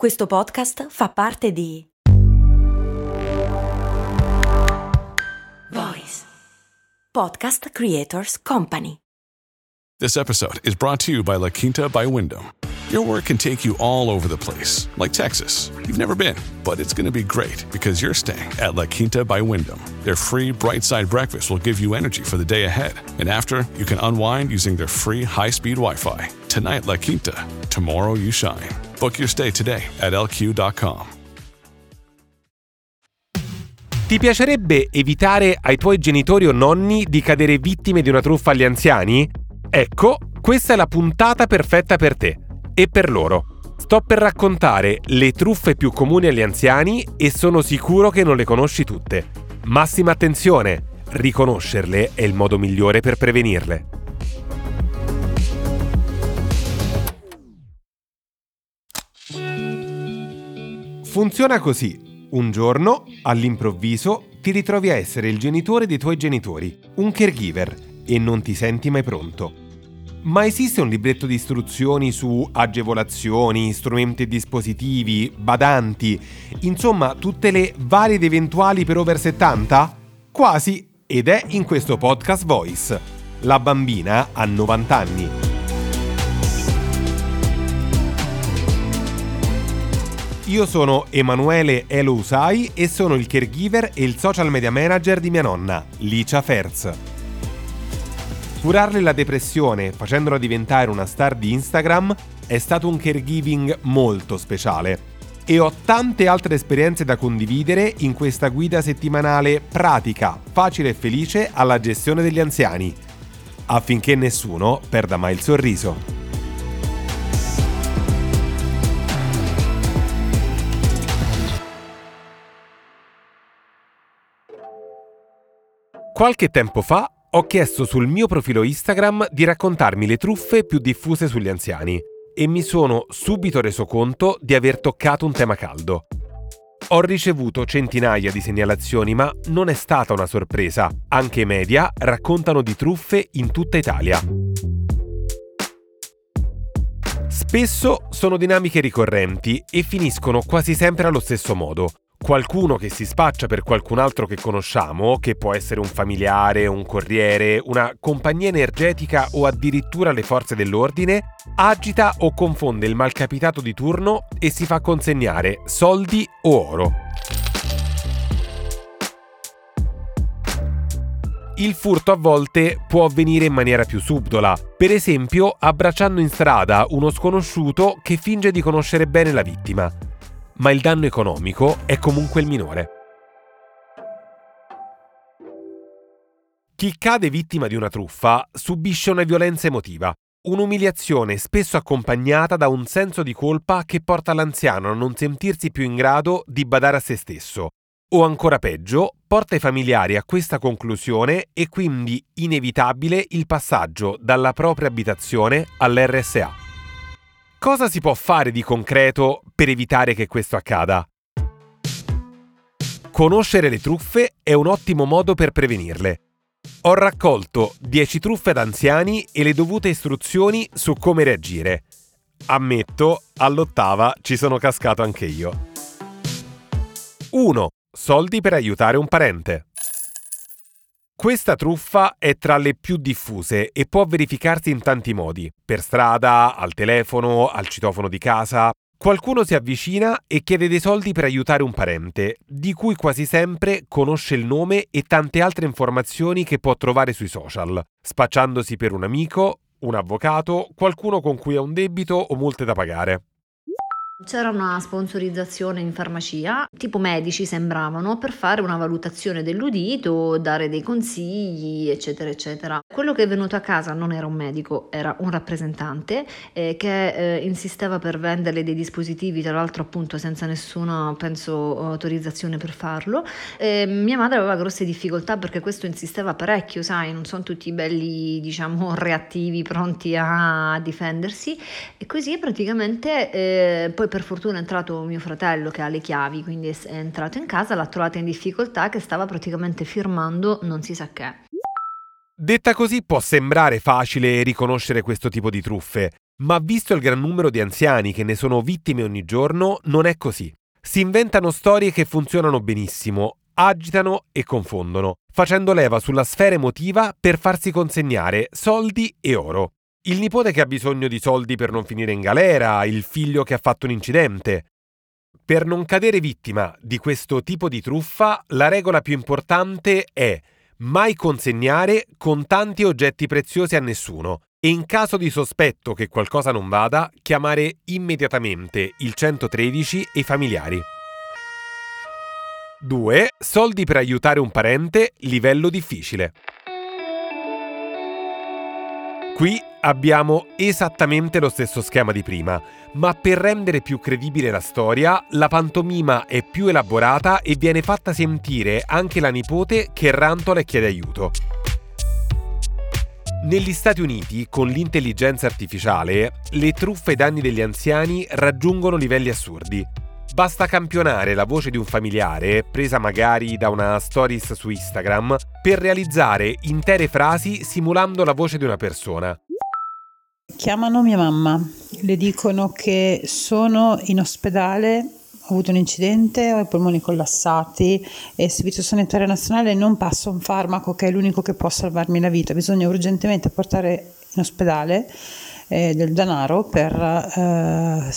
Questo podcast fa parte di Voice Podcast Creators Company. This episode is brought to you by La Quinta by Wyndham. Your work can take you all over the place, like Texas. You've never been, but it's going to be great because you're staying at La Quinta by Wyndham. Their free bright side breakfast will give you energy for the day ahead. And after, you can unwind using their free high speed Wi Fi. Tonight, La Quinta. Tomorrow, you shine. Book your stay today at lq.com. Ti piacerebbe evitare ai tuoi genitori o nonni di cadere vittime di una truffa agli anziani? Ecco, questa è la puntata perfetta per te e per loro. Sto per raccontare le truffe più comuni agli anziani e sono sicuro che non le conosci tutte. Massima attenzione, riconoscerle è il modo migliore per prevenirle. Funziona così. Un giorno, all'improvviso, ti ritrovi a essere il genitore dei tuoi genitori, un caregiver, e non ti senti mai pronto. Ma esiste un libretto di istruzioni su agevolazioni, strumenti e dispositivi, badanti, insomma tutte le varie ed eventuali per over 70? Quasi, ed è in questo podcast Voice. La bambina ha 90 anni. Io sono Emanuele Elo Usai e sono il caregiver e il social media manager di mia nonna, Licia Ferz. Curarle la depressione facendola diventare una star di Instagram è stato un caregiving molto speciale e ho tante altre esperienze da condividere in questa guida settimanale pratica, facile e felice alla gestione degli anziani, affinché nessuno perda mai il sorriso. Qualche tempo fa ho chiesto sul mio profilo Instagram di raccontarmi le truffe più diffuse sugli anziani e mi sono subito reso conto di aver toccato un tema caldo. Ho ricevuto centinaia di segnalazioni, ma non è stata una sorpresa. Anche i media raccontano di truffe in tutta Italia. Spesso sono dinamiche ricorrenti e finiscono quasi sempre allo stesso modo. Qualcuno che si spaccia per qualcun altro che conosciamo, che può essere un familiare, un corriere, una compagnia energetica o addirittura le forze dell'ordine, agita o confonde il malcapitato di turno e si fa consegnare soldi o oro. Il furto a volte può avvenire in maniera più subdola, per esempio abbracciando in strada uno sconosciuto che finge di conoscere bene la vittima ma il danno economico è comunque il minore. Chi cade vittima di una truffa subisce una violenza emotiva, un'umiliazione spesso accompagnata da un senso di colpa che porta l'anziano a non sentirsi più in grado di badare a se stesso, o ancora peggio, porta i familiari a questa conclusione e quindi inevitabile il passaggio dalla propria abitazione all'RSA. Cosa si può fare di concreto per evitare che questo accada? Conoscere le truffe è un ottimo modo per prevenirle. Ho raccolto 10 truffe ad anziani e le dovute istruzioni su come reagire. Ammetto, all'ottava ci sono cascato anche io. 1. Soldi per aiutare un parente. Questa truffa è tra le più diffuse e può verificarsi in tanti modi, per strada, al telefono, al citofono di casa. Qualcuno si avvicina e chiede dei soldi per aiutare un parente, di cui quasi sempre conosce il nome e tante altre informazioni che può trovare sui social, spacciandosi per un amico, un avvocato, qualcuno con cui ha un debito o multe da pagare. C'era una sponsorizzazione in farmacia, tipo medici sembravano, per fare una valutazione dell'udito, dare dei consigli, eccetera, eccetera. Quello che è venuto a casa non era un medico, era un rappresentante eh, che eh, insisteva per venderle dei dispositivi, tra l'altro appunto senza nessuna, penso, autorizzazione per farlo. Eh, mia madre aveva grosse difficoltà perché questo insisteva parecchio, sai, non sono tutti belli, diciamo, reattivi, pronti a difendersi e così praticamente eh, poi per fortuna è entrato mio fratello che ha le chiavi, quindi è entrato in casa, l'ha trovata in difficoltà che stava praticamente firmando non si sa che. Detta così può sembrare facile riconoscere questo tipo di truffe, Ma visto il gran numero di anziani che ne sono vittime ogni giorno, non è così. Si inventano storie che funzionano benissimo, agitano e confondono, facendo leva sulla sfera emotiva per farsi consegnare soldi e oro. Il nipote che ha bisogno di soldi per non finire in galera, il figlio che ha fatto un incidente. Per non cadere vittima di questo tipo di truffa, la regola più importante è mai consegnare contanti e oggetti preziosi a nessuno e in caso di sospetto che qualcosa non vada, chiamare immediatamente il 113 e i familiari. 2. Soldi per aiutare un parente, livello difficile. Qui abbiamo esattamente lo stesso schema di prima, ma per rendere più credibile la storia, la pantomima è più elaborata e viene fatta sentire anche la nipote che rantola e chiede aiuto. Negli Stati Uniti, con l'intelligenza artificiale, le truffe ai danni degli anziani raggiungono livelli assurdi. Basta campionare la voce di un familiare, presa magari da una stories su Instagram, per realizzare intere frasi simulando la voce di una persona. Chiamano mia mamma, le dicono che sono in ospedale, ho avuto un incidente, ho i polmoni collassati e il Servizio Sanitario Nazionale non passa un farmaco che è l'unico che può salvarmi la vita, bisogna urgentemente portare in ospedale eh, del denaro per eh,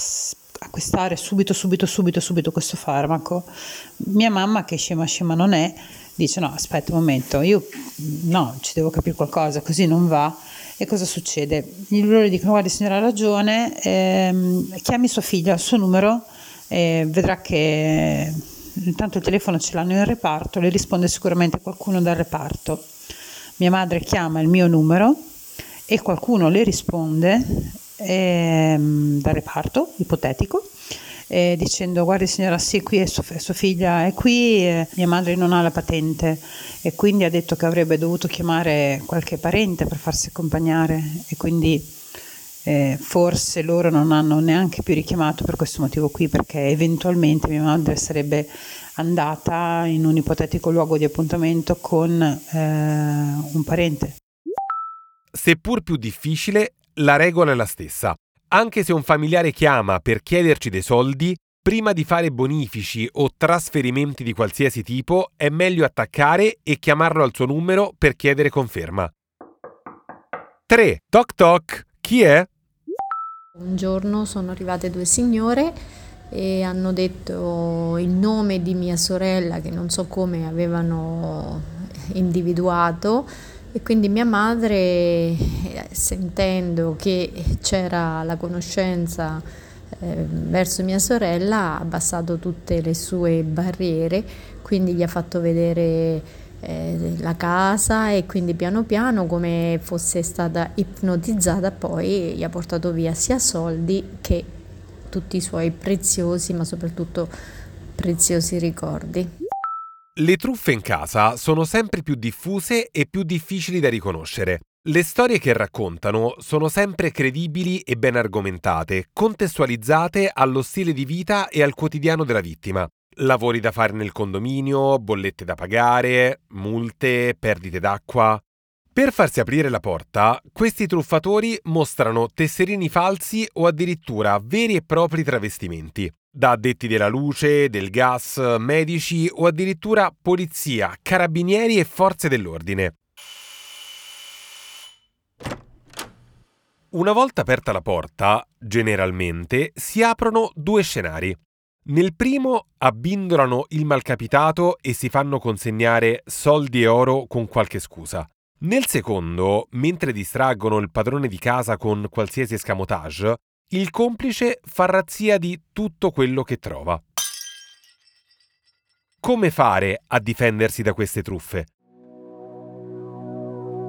acquistare subito, subito, subito, subito questo farmaco. Mia mamma, che scema scema non è, dice no, aspetta un momento, io no, ci devo capire qualcosa, così non va. E cosa succede? Loro dicono guardi signora ha ragione, ehm, chiami sua figlia, il suo numero, e vedrà che intanto il telefono ce l'hanno in reparto, le risponde sicuramente qualcuno dal reparto. Mia madre chiama il mio numero e qualcuno le risponde ehm, dal reparto ipotetico eh, dicendo guardi signora sì qui è sua, sua figlia è qui eh, mia madre non ha la patente e quindi ha detto che avrebbe dovuto chiamare qualche parente per farsi accompagnare e quindi eh, forse loro non hanno neanche più richiamato per questo motivo qui perché eventualmente mia madre sarebbe andata in un ipotetico luogo di appuntamento con eh, un parente. Seppur più difficile, la regola è la stessa. Anche se un familiare chiama per chiederci dei soldi, prima di fare bonifici o trasferimenti di qualsiasi tipo, è meglio attaccare e chiamarlo al suo numero per chiedere conferma. 3. Toc toc. Chi è? Un giorno sono arrivate due signore e hanno detto il nome di mia sorella che non so come avevano individuato e quindi mia madre, sentendo che c'era la conoscenza eh, verso mia sorella, ha abbassato tutte le sue barriere, quindi gli ha fatto vedere eh, la casa e quindi piano piano come fosse stata ipnotizzata poi gli ha portato via sia soldi che tutti i suoi preziosi ma soprattutto preziosi ricordi. Le truffe in casa sono sempre più diffuse e più difficili da riconoscere. Le storie che raccontano sono sempre credibili e ben argomentate, contestualizzate allo stile di vita e al quotidiano della vittima. Lavori da fare nel condominio, bollette da pagare, multe, perdite d'acqua. Per farsi aprire la porta, questi truffatori mostrano tesserini falsi o addirittura veri e propri travestimenti da addetti della luce, del gas, medici o addirittura polizia, carabinieri e forze dell'ordine. Una volta aperta la porta, generalmente si aprono due scenari. Nel primo abbindolano il malcapitato e si fanno consegnare soldi e oro con qualche scusa. Nel secondo, mentre distraggono il padrone di casa con qualsiasi escamotage, il complice fa razzia di tutto quello che trova. Come fare a difendersi da queste truffe?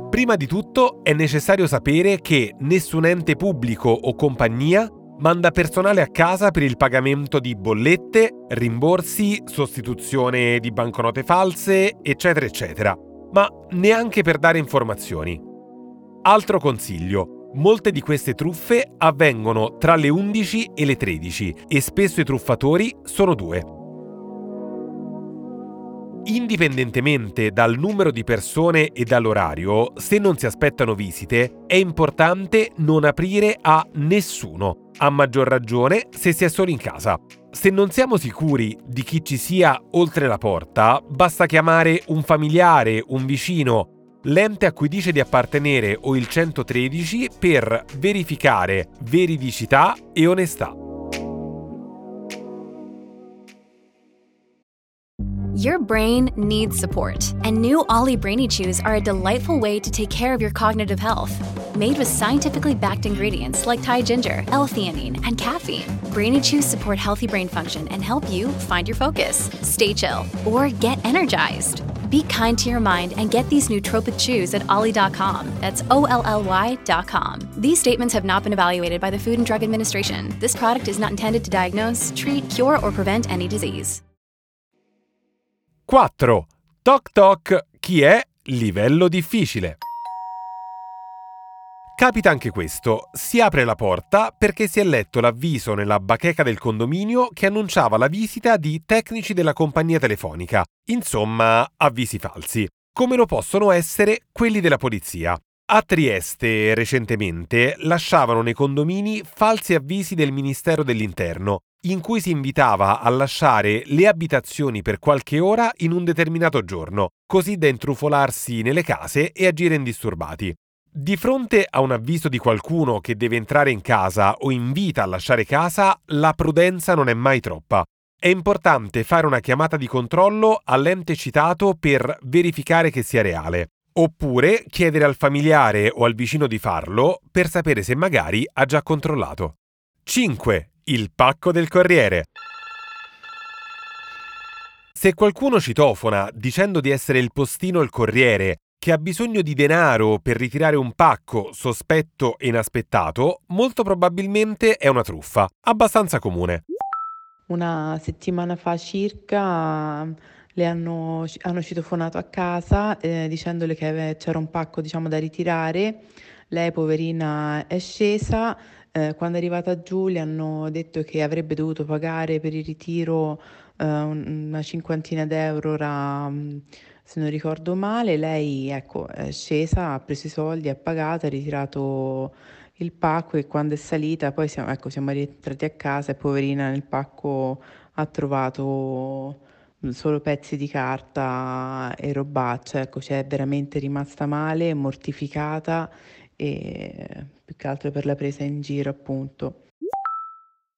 Prima di tutto è necessario sapere che nessun ente pubblico o compagnia manda personale a casa per il pagamento di bollette, rimborsi, sostituzione di banconote false, eccetera, eccetera, ma neanche per dare informazioni. Altro consiglio, Molte di queste truffe avvengono tra le 11 e le 13 e spesso i truffatori sono due. Indipendentemente dal numero di persone e dall'orario, se non si aspettano visite, è importante non aprire a nessuno, a maggior ragione se si è solo in casa. Se non siamo sicuri di chi ci sia oltre la porta, basta chiamare un familiare, un vicino, l'ente a cui dice di appartenere o il 113 per verificare veridicità e onestà. Your brain needs support, and new Ollie Brainy Chews are a delightful way to take care of your cognitive health. Made with scientifically backed ingredients like Thai ginger, L-theanine, and caffeine, Brainy Chews support healthy brain function and help you find your focus, stay chill, or get energized. Be kind to your mind and get these nootropic chews at ollie.com. That's O L L Y.com. These statements have not been evaluated by the Food and Drug Administration. This product is not intended to diagnose, treat, cure, or prevent any disease. 4. Toc toc, chi è? Livello difficile. Capita anche questo, si apre la porta perché si è letto l'avviso nella bacheca del condominio che annunciava la visita di tecnici della compagnia telefonica. Insomma, avvisi falsi. Come lo possono essere quelli della polizia. A Trieste, recentemente, lasciavano nei condomini falsi avvisi del Ministero dell'Interno, in cui si invitava a lasciare le abitazioni per qualche ora in un determinato giorno, così da intrufolarsi nelle case e agire indisturbati. Di fronte a un avviso di qualcuno che deve entrare in casa o invita a lasciare casa, la prudenza non è mai troppa. È importante fare una chiamata di controllo all'ente citato per verificare che sia reale, oppure chiedere al familiare o al vicino di farlo per sapere se magari ha già controllato. 5. Il pacco del corriere. Se qualcuno citofona dicendo di essere il postino o il corriere che ha bisogno di denaro per ritirare un pacco sospetto e inaspettato, molto probabilmente è una truffa, abbastanza comune. Una settimana fa circa le hanno, hanno citofonato a casa eh, dicendole che c'era un pacco diciamo, da ritirare. Lei, poverina, è scesa, eh, quando è arrivata giù le hanno detto che avrebbe dovuto pagare per il ritiro eh, una cinquantina d'euro, ora, mm, se non ricordo male. Lei ecco, è scesa, ha preso i soldi, ha pagato, ha ritirato il pacco e quando è salita poi siamo, ecco, siamo rientrati a casa e poverina nel pacco ha trovato solo pezzi di carta e robaccia, ecco, cioè è veramente rimasta male, mortificata e più che altro per la presa in giro, appunto.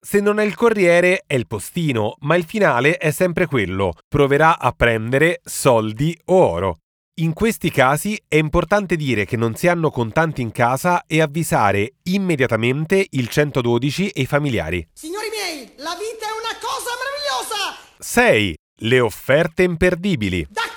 Se non è il corriere, è il postino, ma il finale è sempre quello. Proverà a prendere soldi o oro. In questi casi è importante dire che non si hanno contanti in casa e avvisare immediatamente il 112 e i familiari. Signori miei, la vita è una cosa meravigliosa! 6. Le offerte imperdibili. D'accordo!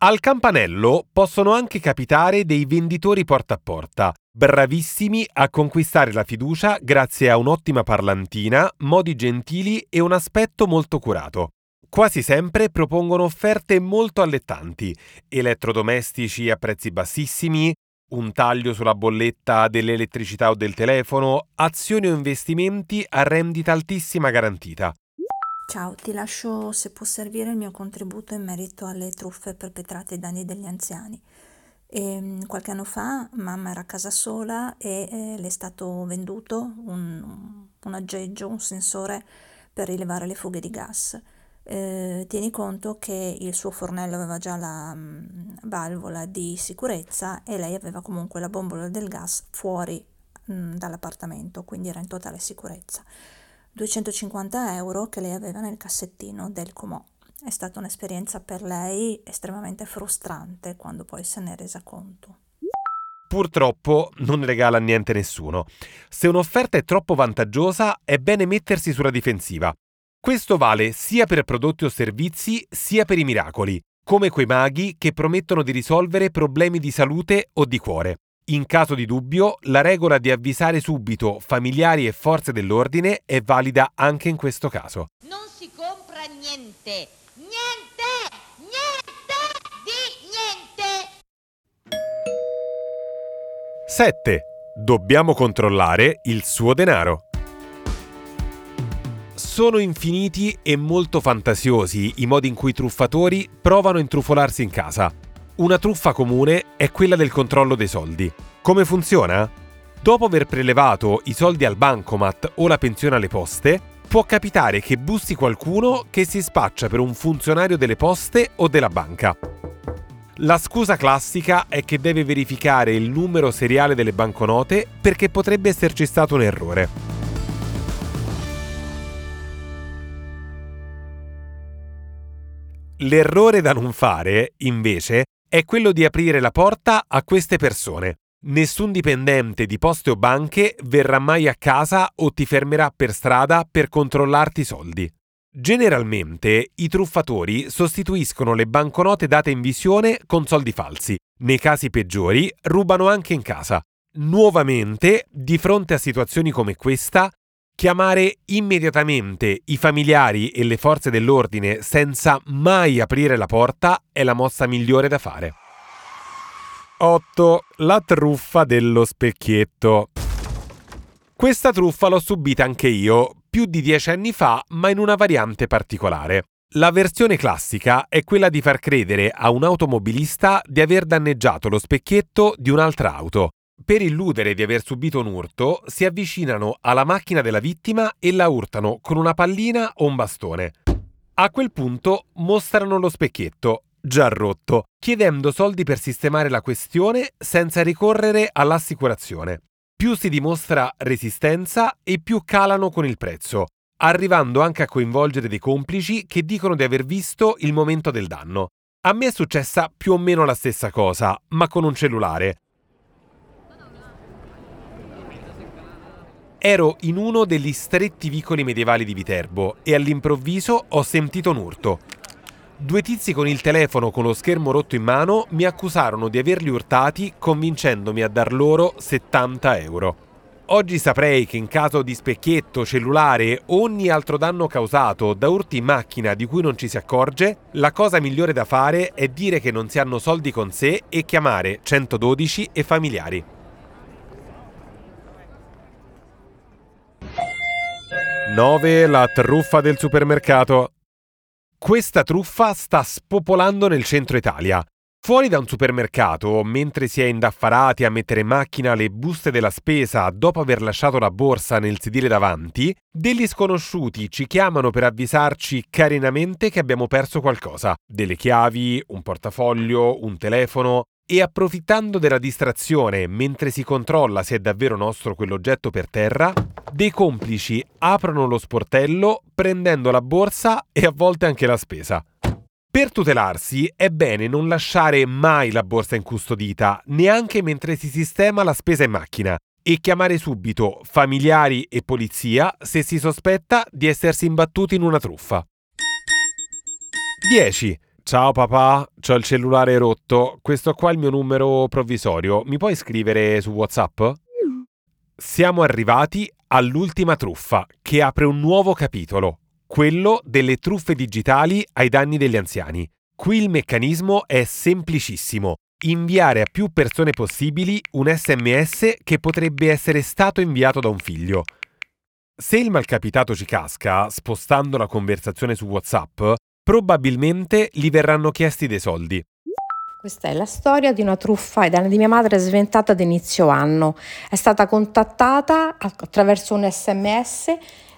Al campanello possono anche capitare dei venditori porta a porta, bravissimi a conquistare la fiducia grazie a un'ottima parlantina, modi gentili e un aspetto molto curato. Quasi sempre propongono offerte molto allettanti, elettrodomestici a prezzi bassissimi, un taglio sulla bolletta dell'elettricità o del telefono, azioni o investimenti a rendita altissima garantita. Ciao, ti lascio se può servire il mio contributo in merito alle truffe perpetrate ai danni degli anziani. E, ehm, qualche anno fa mamma era a casa sola e eh, le è stato venduto un, un, aggeggio, un sensore per rilevare le fughe di gas. Eh, tieni conto che il suo fornello aveva già la mh, mm, valvola di sicurezza e lei aveva comunque la bombola del gas fuori mh, mm, dall'appartamento, quindi era in totale sicurezza. 250 euro che lei aveva nel cassettino del Comò. È stata un'esperienza per lei estremamente frustrante quando poi se ne è resa conto. Purtroppo non regala niente a nessuno. Se un'offerta è troppo vantaggiosa è bene mettersi sulla difensiva. Questo vale sia per prodotti o servizi sia per i miracoli, come quei maghi che promettono di risolvere problemi di salute o di cuore. In caso di dubbio, la regola di avvisare subito familiari e forze dell'ordine è valida anche in questo caso. Non si compra niente, niente, 7. Dobbiamo controllare il suo denaro. Sono infiniti e molto fantasiosi i modi in cui i truffatori provano a intrufolarsi in casa. Una truffa comune è quella del controllo dei soldi. Come funziona? Dopo aver prelevato i soldi al bancomat o la pensione alle poste, può capitare che bussi qualcuno che si spaccia per un funzionario delle poste o della banca. La scusa classica è che deve verificare il numero seriale delle banconote perché potrebbe esserci stato un errore. L'errore da non fare, invece, è quello di aprire la porta a queste persone. Nessun dipendente di poste o banche verrà mai a casa o ti fermerà per strada per controllarti i soldi. Generalmente i truffatori sostituiscono le banconote date in visione con soldi falsi. Nei casi peggiori rubano anche in casa. Nuovamente, di fronte a situazioni come questa, chiamare immediatamente i familiari e le forze dell'ordine senza mai aprire la porta è la mossa migliore da fare. 8. La truffa dello specchietto. Questa truffa l'ho subita anche io, più di dieci anni fa, ma in una variante particolare. La versione classica è quella di far credere a un automobilista di aver danneggiato lo specchietto di un'altra auto, per illudere di aver subito un urto, si avvicinano alla macchina della vittima e la urtano con una pallina o un bastone. A quel punto mostrano lo specchietto, già rotto, chiedendo soldi per sistemare la questione senza ricorrere all'assicurazione. Più si dimostra resistenza e più calano con il prezzo, arrivando anche a coinvolgere dei complici che dicono di aver visto il momento del danno. A me è successa più o meno la stessa cosa, ma con un cellulare. Ero in uno degli stretti vicoli medievali di Viterbo e all'improvviso ho sentito un urto. Due tizi con il telefono con lo schermo rotto in mano mi accusarono di averli urtati convincendomi a dar loro 70 euro. Oggi saprei che in caso di specchietto, cellulare o ogni altro danno causato da urti in macchina di cui non ci si accorge, la cosa migliore da fare è dire che non si hanno soldi con sé e chiamare 112 e familiari. 9. La truffa del supermercato. Questa truffa sta spopolando nel centro Italia. Fuori da un supermercato, mentre si è indaffarati a mettere in macchina le buste della spesa dopo aver lasciato la borsa nel sedile davanti, degli sconosciuti ci chiamano per avvisarci carinamente che abbiamo perso qualcosa. Delle chiavi, un portafoglio, un telefono e approfittando della distrazione mentre si controlla se è davvero nostro quell'oggetto per terra, dei complici aprono lo sportello prendendo la borsa e a volte anche la spesa. Per tutelarsi è bene non lasciare mai la borsa incustodita, neanche mentre si sistema la spesa in macchina, e chiamare subito familiari e polizia se si sospetta di essersi imbattuti in una truffa. 10. Ciao papà, ho il cellulare rotto, questo qua è il mio numero provvisorio, mi puoi scrivere su WhatsApp? Siamo arrivati all'ultima truffa, che apre un nuovo capitolo, quello delle truffe digitali ai danni degli anziani. Qui il meccanismo è semplicissimo. Inviare a più persone possibili un sms che potrebbe essere stato inviato da un figlio. Se il malcapitato ci casca, spostando la conversazione su WhatsApp, probabilmente gli verranno chiesti dei soldi. Questa è la storia di una truffa di mia madre sventata ad inizio anno. È stata contattata attraverso un sms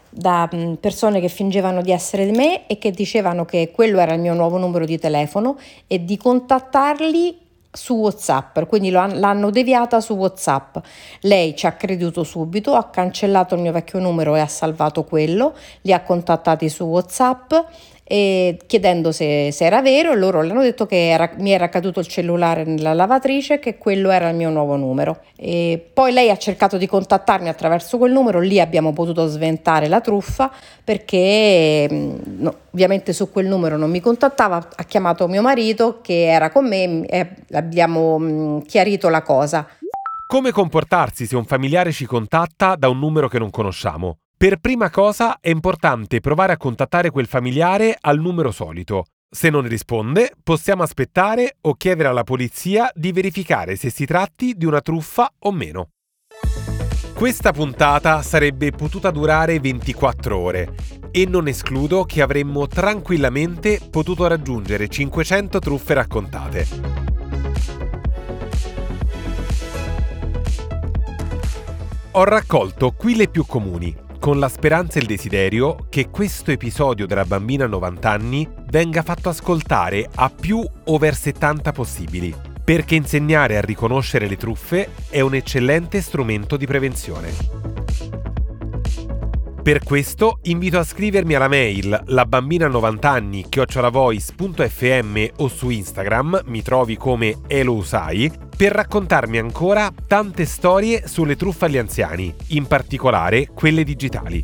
da mm, persone che fingevano di essere me e che dicevano che quello era il mio nuovo numero di telefono e di contattarli su WhatsApp, quindi l'hanno deviata su WhatsApp. Lei ci ha creduto subito, ha cancellato il mio vecchio numero e ha salvato quello, li ha contattati su WhatsApp e chiedendo se, se, era vero, loro le hanno detto che era, mi era caduto il cellulare nella lavatrice che quello era il mio nuovo numero. E poi lei ha cercato di contattarmi attraverso quel numero, lì abbiamo potuto sventare la truffa perché mm, no, ovviamente su quel numero non mi contattava, ha chiamato mio marito che era con me e abbiamo mm, chiarito la cosa. Come comportarsi se un familiare ci contatta da un numero che non conosciamo? Per prima cosa è importante provare a contattare quel familiare al numero solito. Se non risponde, possiamo aspettare o chiedere alla polizia di verificare se si tratti di una truffa o meno. Questa puntata sarebbe potuta durare 24 ore e non escludo che avremmo tranquillamente potuto raggiungere 500 truffe raccontate. Ho raccolto qui le più comuni, con la speranza e il desiderio che questo episodio della bambina a 90 anni venga fatto ascoltare a più over 70 possibili, perché insegnare a riconoscere le truffe è un eccellente strumento di prevenzione. Per questo invito a scrivermi alla mail la bambina 90 anni chiocciolavoice.fm o su Instagram, mi trovi come Elousai, per raccontarmi ancora tante storie sulle truffe agli anziani, in particolare quelle digitali.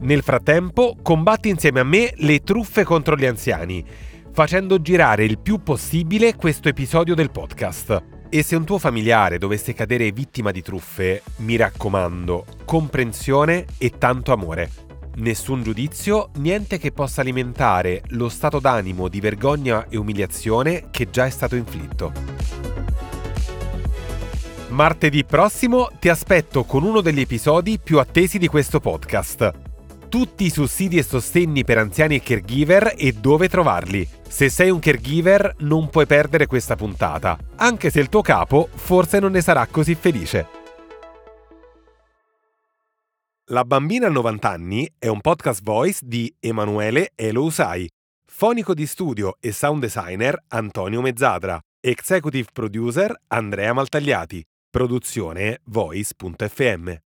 Nel frattempo, combatti insieme a me le truffe contro gli anziani, facendo girare il più possibile questo episodio del podcast. E se un tuo familiare dovesse cadere vittima di truffe, mi raccomando, comprensione e tanto amore. Nessun giudizio, niente che possa alimentare lo stato d'animo di vergogna e umiliazione che già è stato inflitto. Martedì prossimo ti aspetto con uno degli episodi più attesi di questo podcast. Tutti i sussidi e sostegni per anziani e caregiver e dove trovarli. Se sei un caregiver non puoi perdere questa puntata, anche se il tuo capo forse non ne sarà così felice. La bambina a 90 anni è un podcast voice di Emanuele Elousai, fonico di studio e sound designer Antonio Mezzadra, executive producer Andrea Maltagliati, produzione voice.fm.